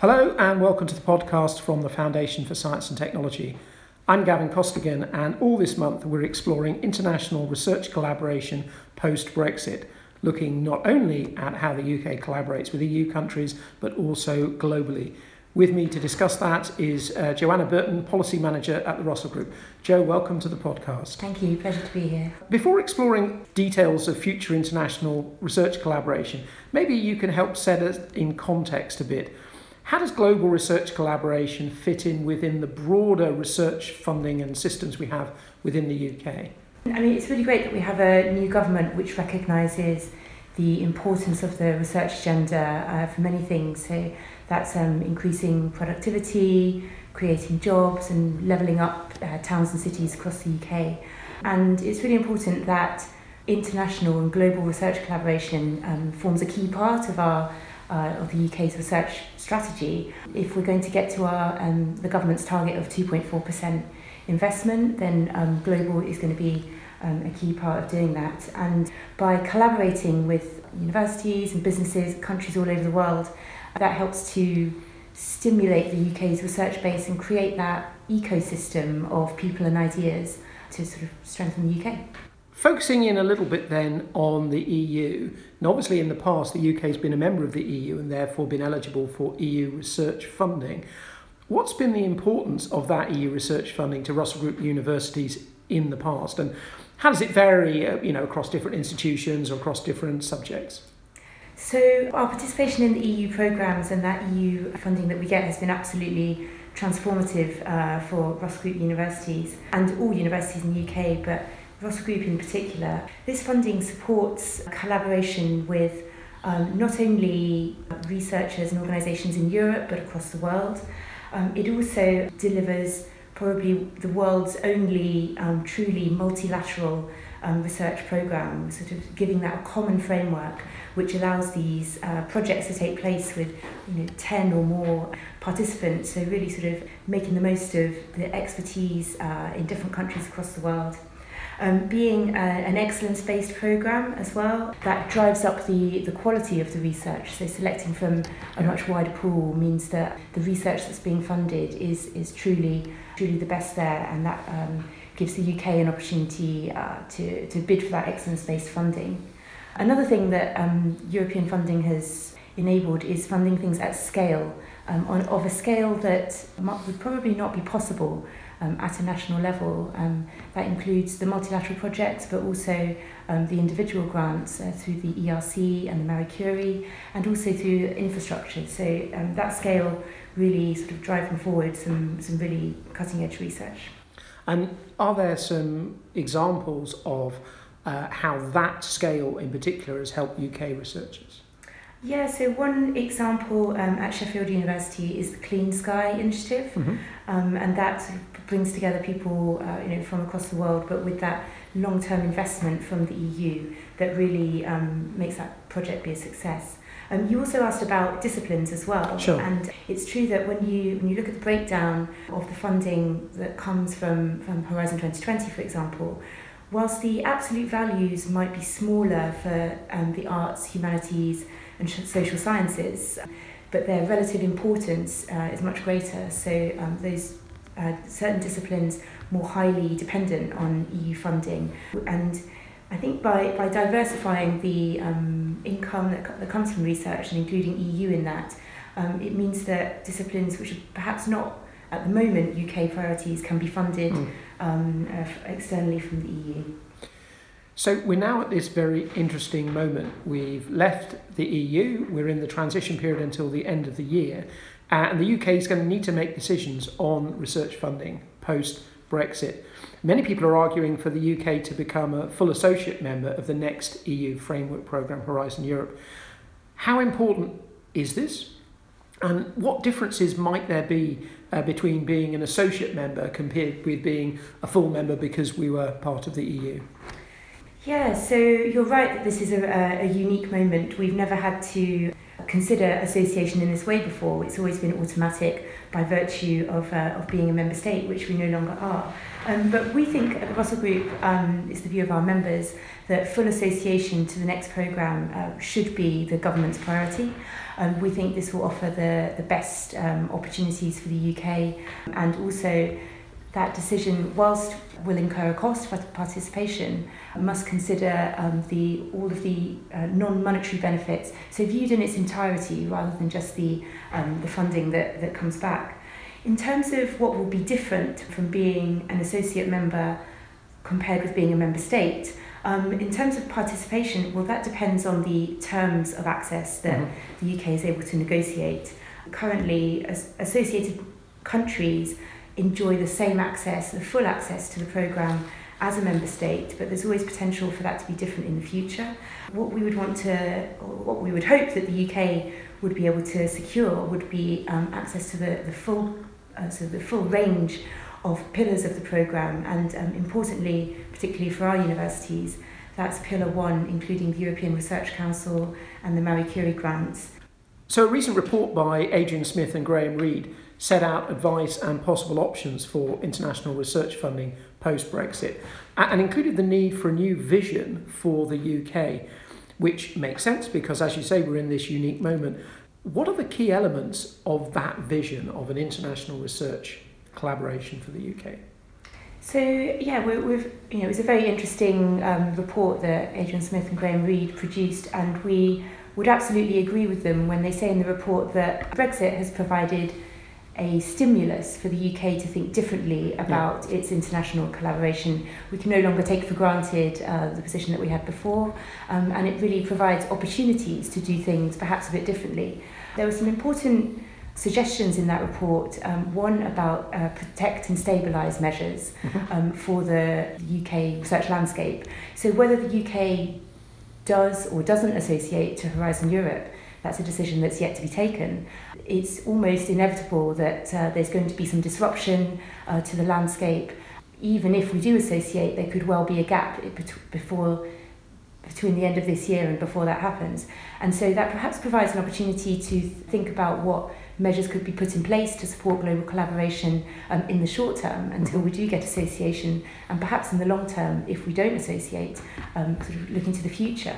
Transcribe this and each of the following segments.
Hello, and welcome to the podcast from the Foundation for Science and Technology. I'm Gavin Costigan, and all this month we're exploring international research collaboration post Brexit, looking not only at how the UK collaborates with EU countries, but also globally. With me to discuss that is uh, Joanna Burton, Policy Manager at the Russell Group. Joe, welcome to the podcast. Thank you, pleasure to be here. Before exploring details of future international research collaboration, maybe you can help set us in context a bit. How does global research collaboration fit in within the broader research funding and systems we have within the UK? I mean, it's really great that we have a new government which recognises the importance of the research agenda uh, for many things. So that's um, increasing productivity, creating jobs, and levelling up uh, towns and cities across the UK. And it's really important that international and global research collaboration um, forms a key part of our uh, of the UK's research strategy. If we're going to get to our um, the government's target of 2.4% investment, then um, global is going to be um, a key part of doing that. And by collaborating with universities and businesses, countries all over the world, that helps to stimulate the UK's research base and create that ecosystem of people and ideas to sort of strengthen the UK. Focusing in a little bit then on the EU, and obviously in the past the UK has been a member of the EU and therefore been eligible for EU research funding. What's been the importance of that EU research funding to Russell Group universities in the past, and how does it vary, uh, you know, across different institutions or across different subjects? So our participation in the EU programs and that EU funding that we get has been absolutely transformative uh, for Russell Group universities and all universities in the UK, but Russell Group in particular. This funding supports collaboration with um, not only researchers and organisations in Europe but across the world. Um, it also delivers probably the world's only um, truly multilateral um, research programme, sort of giving that a common framework which allows these uh, projects to take place with you know, 10 or more participants, so really sort of making the most of the expertise uh, in different countries across the world. Um, being uh, an excellence-based program as well, that drives up the, the quality of the research. So selecting from a much wider pool means that the research that's being funded is, is truly, truly the best there and that um, gives the UK an opportunity uh, to, to bid for that excellence-based funding. Another thing that um, European funding has enabled is funding things at scale, um, on, of a scale that would probably not be possible um, at a national level. Um, that includes the multilateral projects, but also um, the individual grants uh, through the ERC and the Marie Curie, and also through infrastructure. So um, that scale really sort of driving forward some, some really cutting edge research. And are there some examples of uh, how that scale in particular has helped UK researchers? Yeah, so one example um, at Sheffield University is the Clean Sky Initiative, mm-hmm. um, and that brings together people uh, you know from across the world, but with that long-term investment from the EU that really um, makes that project be a success. Um, you also asked about disciplines as well, sure. and it's true that when you when you look at the breakdown of the funding that comes from from Horizon 2020, for example, whilst the absolute values might be smaller for um, the arts, humanities, and social sciences, but their relative importance uh, is much greater. So um, those uh, certain disciplines more highly dependent on EU funding and I think by, by diversifying the um, income that, that comes from research and including EU in that, um, it means that disciplines which are perhaps not at the moment UK priorities can be funded mm. um, uh, externally from the EU. So we're now at this very interesting moment. We've left the EU, we're in the transition period until the end of the year, and the UK is going to need to make decisions on research funding post Brexit. Many people are arguing for the UK to become a full associate member of the next EU framework programme, Horizon Europe. How important is this? And what differences might there be uh, between being an associate member compared with being a full member because we were part of the EU? Yeah, so you're right that this is a, a unique moment. We've never had to consider association in this way before. It's always been automatic by virtue of, uh, of being a member state, which we no longer are. Um, but we think at the Russell Group, um, it's the view of our members, that full association to the next programme uh, should be the government's priority. Um, we think this will offer the, the best um, opportunities for the UK and also that decision, whilst will incur a cost for participation, must consider um, the, all of the uh, non-monetary benefits, so viewed in its entirety rather than just the, um, the funding that, that comes back. In terms of what will be different from being an associate member compared with being a member state, um, in terms of participation, well, that depends on the terms of access that mm-hmm. the UK is able to negotiate. Currently, as associated countries enjoy the same access, the full access to the programme as a member state, but there's always potential for that to be different in the future. What we would want to, what we would hope that the UK would be able to secure would be um, access to the, the full, uh, so the full range of pillars of the programme, and um, importantly, particularly for our universities, that's pillar one, including the European Research Council and the Marie Curie grants. So, a recent report by Adrian Smith and Graeme Reid set out advice and possible options for international research funding post Brexit and included the need for a new vision for the UK, which makes sense because, as you say, we're in this unique moment. What are the key elements of that vision of an international research collaboration for the UK? So yeah, we, have you know it was a very interesting um, report that Adrian Smith and Graeme Reid produced, and we would absolutely agree with them when they say in the report that Brexit has provided a stimulus for the UK to think differently about yeah. its international collaboration. We can no longer take for granted uh, the position that we had before, um, and it really provides opportunities to do things perhaps a bit differently. There were some important suggestions in that report. Um, one about uh, protect and stabilise measures mm-hmm. um, for the UK research landscape. So whether the UK does or doesn't associate to Horizon Europe that's a decision that's yet to be taken. It's almost inevitable that uh, there's going to be some disruption uh, to the landscape. Even if we do associate, there could well be a gap before between the end of this year and before that happens. And so that perhaps provides an opportunity to think about what measures could be put in place to support global collaboration um, in the short term until we do get association, and perhaps in the long term, if we don't associate, um, sort of looking to the future.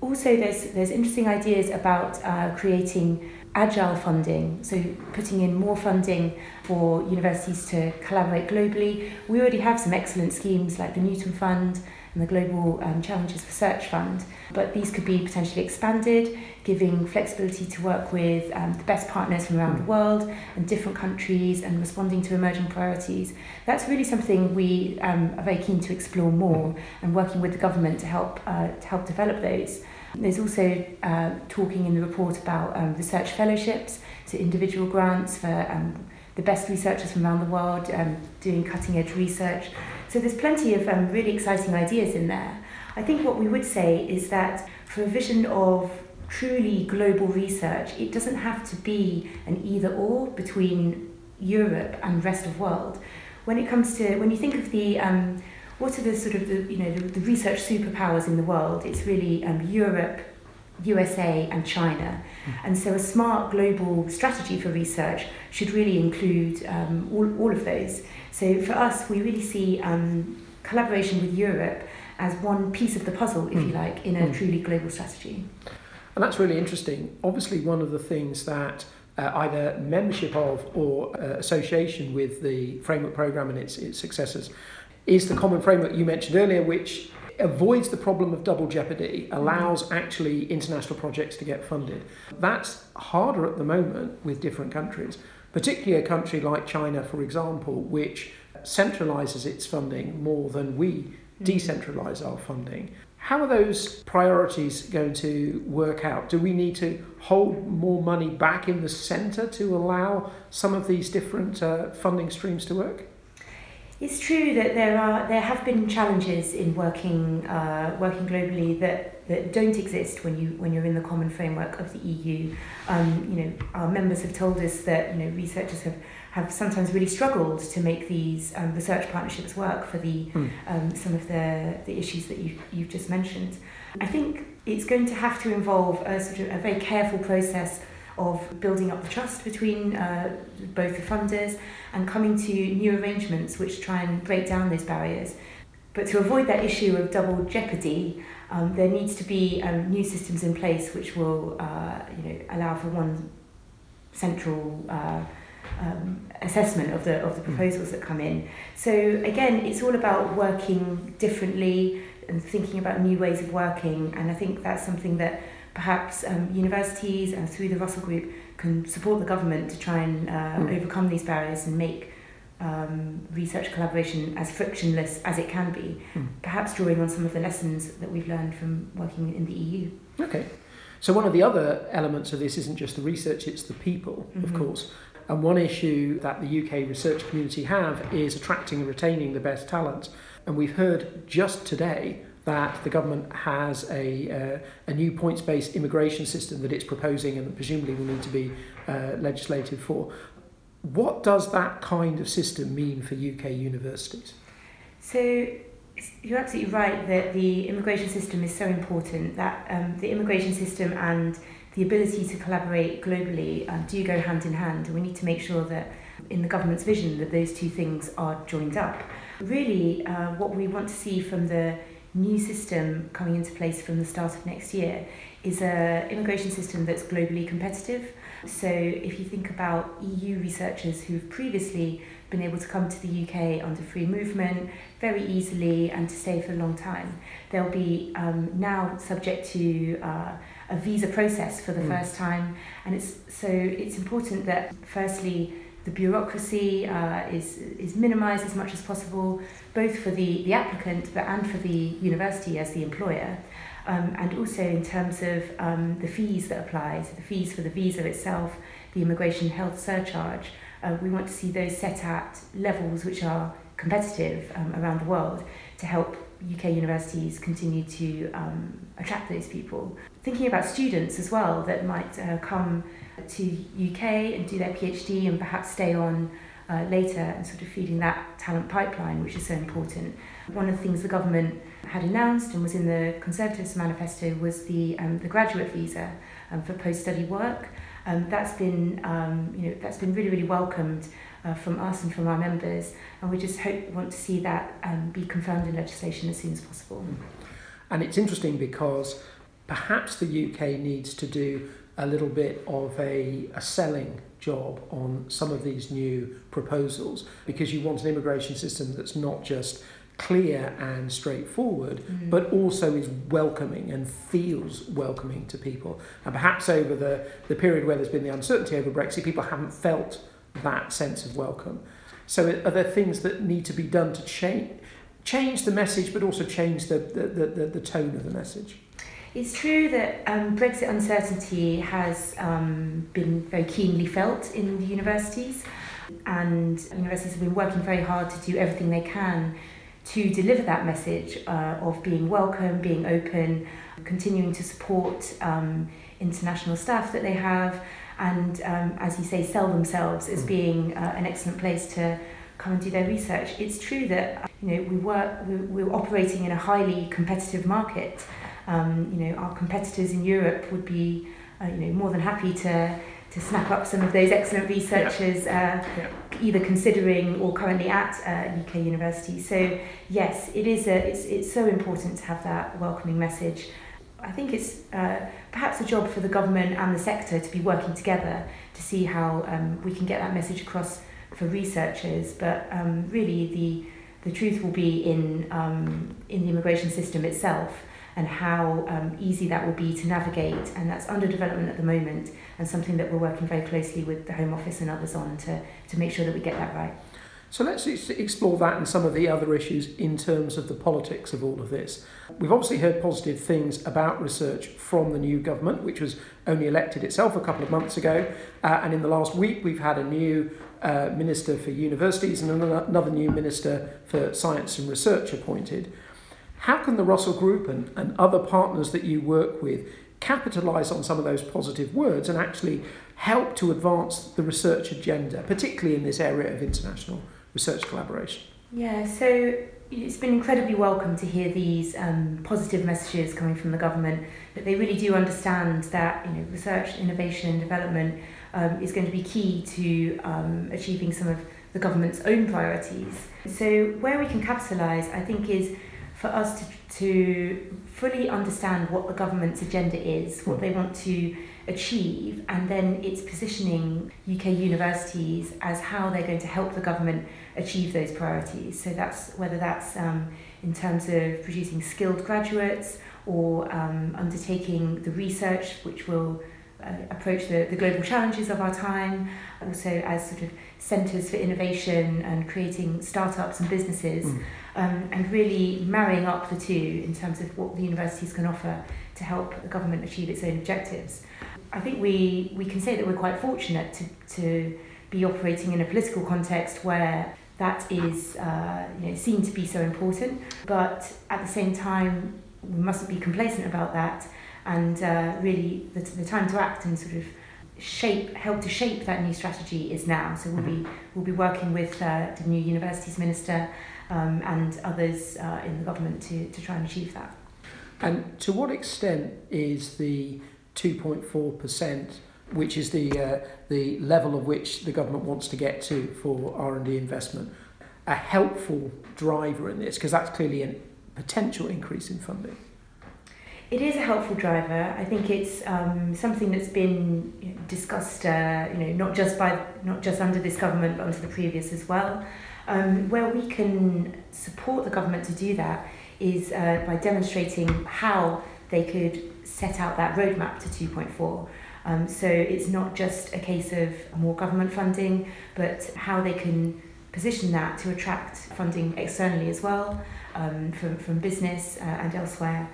Also, there's, there's interesting ideas about uh, creating agile funding, so putting in more funding for universities to collaborate globally. We already have some excellent schemes like the Newton Fund and the Global um, Challenges Research Fund, but these could be potentially expanded, giving flexibility to work with um, the best partners from around the world and different countries and responding to emerging priorities. That's really something we um, are very keen to explore more and working with the government to help, uh, to help develop those. There's also uh, talking in the report about um, research fellowships, so individual grants for um, the best researchers from around the world um, doing cutting edge research. So there's plenty of um, really exciting ideas in there. I think what we would say is that for a vision of truly global research, it doesn't have to be an either or between Europe and rest of world. When it comes to, when you think of the um, what are the sort of the you know the, the research superpowers in the world? It's really um, Europe, USA, and China. Mm. And so a smart global strategy for research should really include um, all, all of those. So for us, we really see um, collaboration with Europe as one piece of the puzzle, if mm. you like, in a mm. truly global strategy. And that's really interesting. Obviously, one of the things that uh, either membership of or uh, association with the framework program and its, its successors is the common framework you mentioned earlier, which avoids the problem of double jeopardy, allows actually international projects to get funded. That's harder at the moment with different countries, particularly a country like China, for example, which centralizes its funding more than we mm-hmm. decentralize our funding. How are those priorities going to work out? Do we need to hold more money back in the centre to allow some of these different uh, funding streams to work? It's true that there are there have been challenges in working uh, working globally that, that don't exist when you when you're in the common framework of the EU. Um, you know, our members have told us that you know researchers have have sometimes really struggled to make these um, research partnerships work for the mm. um, some of the the issues that you you've just mentioned. I think it's going to have to involve a sort of a very careful process of building up the trust between uh, both the funders and coming to new arrangements which try and break down those barriers. But to avoid that issue of double jeopardy, um, there needs to be um, new systems in place which will uh, you know, allow for one central uh, um, assessment of the, of the hmm. proposals that come in. So again, it's all about working differently and thinking about new ways of working. And I think that's something that perhaps um, universities and through the Russell Group can support the government to try and uh, mm. overcome these barriers and make um, research collaboration as frictionless as it can be, mm. perhaps drawing on some of the lessons that we've learned from working in the EU. Okay. So, one of the other elements of this isn't just the research, it's the people, mm-hmm. of course. And one issue that the UK research community have is attracting and retaining the best talent. And we've heard just today that the government has a, uh, a new points based immigration system that it's proposing and that presumably will need to be uh, legislated for. What does that kind of system mean for UK universities? So, you're absolutely right that the immigration system is so important that um, the immigration system and the ability to collaborate globally um, do go hand in hand. And we need to make sure that in the government's vision that those two things are joined up. Really, uh, what we want to see from the new system coming into place from the start of next year is a immigration system that's globally competitive. So if you think about EU researchers who've previously been able to come to the UK under free movement very easily and to stay for a long time, they'll be um, now subject to uh, a visa process for the mm. first time. And it's so it's important that firstly the bureaucracy uh, is, is minimised as much as possible, both for the, the applicant but and for the university as the employer. Um, and also in terms of um, the fees that apply, so the fees for the visa itself, the immigration health surcharge, uh, we want to see those set at levels which are competitive um, around the world to help UK universities continue to um, attract those people. Thinking about students as well that might uh, come to UK and do their PhD and perhaps stay on uh, later and sort of feeding that talent pipeline, which is so important. One of the things the government had announced and was in the Conservatives manifesto was the, um, the graduate visa um, for post-study work. Um, that's been um, you know that's been really really welcomed uh, from us and from our members, and we just hope want to see that um, be confirmed in legislation as soon as possible. And it's interesting because perhaps the UK needs to do a little bit of a, a selling job on some of these new proposals because you want an immigration system that's not just clear and straightforward, mm. but also is welcoming and feels welcoming to people. And perhaps over the, the period where there's been the uncertainty over Brexit, people haven't felt that sense of welcome. So, are there things that need to be done to change, change the message, but also change the, the, the, the tone of the message? It's true that um, Brexit uncertainty has um, been very keenly felt in the universities, and universities have been working very hard to do everything they can to deliver that message uh, of being welcome, being open, continuing to support um, international staff that they have, and um, as you say, sell themselves as mm. being uh, an excellent place to come and do their research. It's true that you know we work, we're operating in a highly competitive market um, you know, our competitors in Europe would be, uh, you know, more than happy to to snap up some of those excellent researchers, yeah. Uh, yeah. either considering or currently at uh, UK universities. So yes, it is. A, it's it's so important to have that welcoming message. I think it's uh, perhaps a job for the government and the sector to be working together to see how um, we can get that message across for researchers. But um, really, the the truth will be in um, in the immigration system itself and how um, easy that will be to navigate. And that's under development at the moment and something that we're working very closely with the Home Office and others on to, to make sure that we get that right. So let's explore that and some of the other issues in terms of the politics of all of this. We've obviously heard positive things about research from the new government, which was only elected itself a couple of months ago. Uh, and in the last week, we've had a new uh, Minister for Universities and another new Minister for Science and Research appointed. How can the Russell Group and, and other partners that you work with capitalise on some of those positive words and actually help to advance the research agenda, particularly in this area of international research collaboration? Yeah, so it's been incredibly welcome to hear these um, positive messages coming from the government that they really do understand that you know research, innovation, and development um, is going to be key to um, achieving some of the government's own priorities. So where we can capitalise, I think, is for us to, to fully understand what the government's agenda is, what they want to achieve, and then it's positioning UK universities as how they're going to help the government achieve those priorities. So that's whether that's um, in terms of producing skilled graduates or um, undertaking the research which will uh, approach the, the global challenges of our time, also as sort of centres for innovation and creating startups and businesses, mm. um, and really marrying up the two in terms of what the universities can offer to help the government achieve its own objectives. I think we, we can say that we're quite fortunate to, to be operating in a political context where that is uh, you know, seen to be so important, but at the same time, we mustn't be complacent about that and uh, really the, the time to act and sort of shape help to shape that new strategy is now. So we'll be mm-hmm. we'll be working with uh, the new universities minister um, and others uh, in the government to, to try and achieve that. And to what extent is the 2.4% which is the uh, the level of which the government wants to get to for R&D investment a helpful driver in this? Because that's clearly a potential increase in funding it is a helpful driver. I think it's um, something that's been discussed, uh, you know, not just by not just under this government, but under the previous as well. Um, where we can support the government to do that is uh, by demonstrating how they could set out that roadmap to 2.4. Um, so it's not just a case of more government funding, but how they can position that to attract funding externally as well um, from, from business uh, and elsewhere.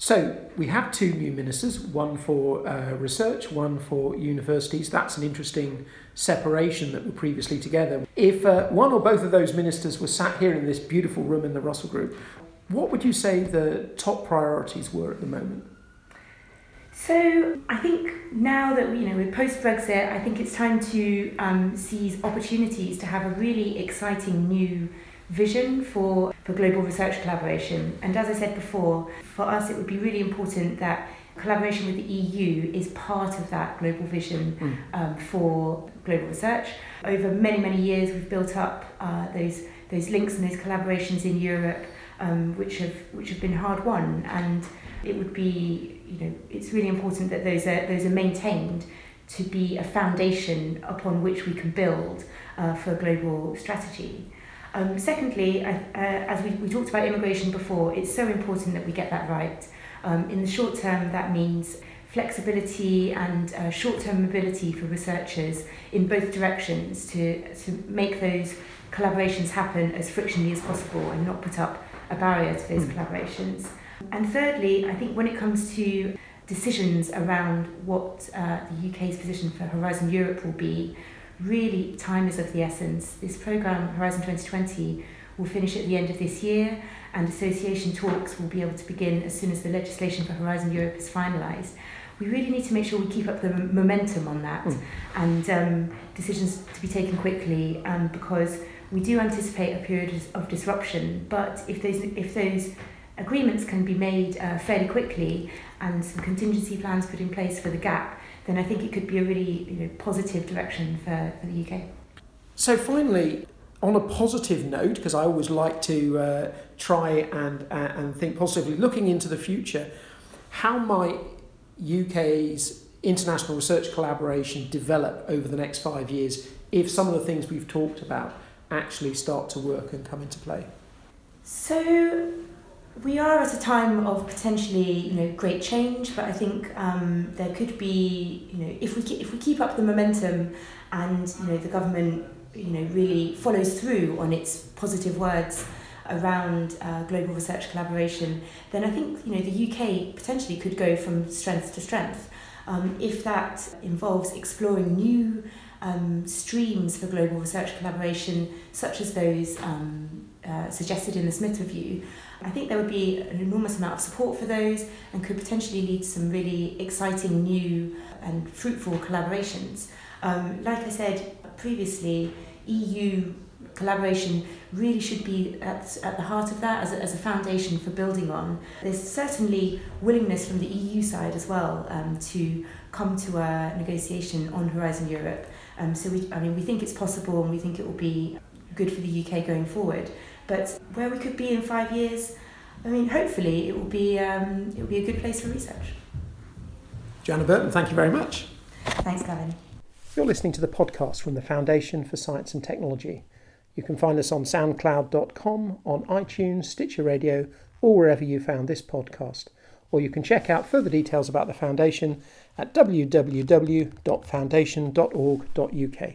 So we have two new ministers, one for uh, research, one for universities. That's an interesting separation that were previously together. If uh, one or both of those ministers were sat here in this beautiful room in the Russell Group, what would you say the top priorities were at the moment? So I think now that you know we're post Brexit, I think it's time to um, seize opportunities to have a really exciting new vision for, for global research collaboration. And as I said before, for us it would be really important that collaboration with the EU is part of that global vision mm. um, for global research. Over many, many years, we've built up uh, those, those links and those collaborations in Europe, um, which, have, which have been hard won. And it would be, you know, it's really important that those are, those are maintained to be a foundation upon which we can build uh, for global strategy. Um, secondly, uh, as we, we talked about immigration before, it's so important that we get that right. Um, in the short term, that means flexibility and uh, short-term mobility for researchers in both directions to, to make those collaborations happen as frictionally as possible and not put up a barrier to those mm. collaborations. And thirdly, I think when it comes to decisions around what uh, the UK's position for Horizon Europe will be, really time is of the essence. This programme, Horizon 2020, will finish at the end of this year and association talks will be able to begin as soon as the legislation for Horizon Europe is finalised. We really need to make sure we keep up the momentum on that mm. and um, decisions to be taken quickly um, because we do anticipate a period of disruption but if those, if those agreements can be made uh, fairly quickly and some contingency plans put in place for the gap then I think it could be a really you know, positive direction for, for the UK. So finally, on a positive note, because I always like to uh, try and, uh, and think positively, looking into the future, how might UK's international research collaboration develop over the next five years if some of the things we've talked about actually start to work and come into play? So we are at a time of potentially, you know, great change, but I think um, there could be, you know, if we if we keep up the momentum, and you know, the government, you know, really follows through on its positive words around uh, global research collaboration, then I think you know the UK potentially could go from strength to strength. Um, if that involves exploring new um, streams for global research collaboration, such as those um, uh, suggested in the Smith Review, I think there would be an enormous amount of support for those and could potentially lead to some really exciting new and fruitful collaborations. Um, like I said previously, EU collaboration really should be at, at the heart of that as a, as a foundation for building on. There's certainly willingness from the EU side as well um, to come to a negotiation on Horizon Europe. Um, so we, I mean, we think it's possible and we think it will be good for the UK going forward. But where we could be in five years, I mean, hopefully it will be um, it will be a good place for research. Joanna Burton, thank you very much. Thanks, Gavin. You're listening to the podcast from the Foundation for Science and Technology. You can find us on soundcloud.com, on iTunes, Stitcher Radio, or wherever you found this podcast. Or you can check out further details about the Foundation at www.foundation.org.uk.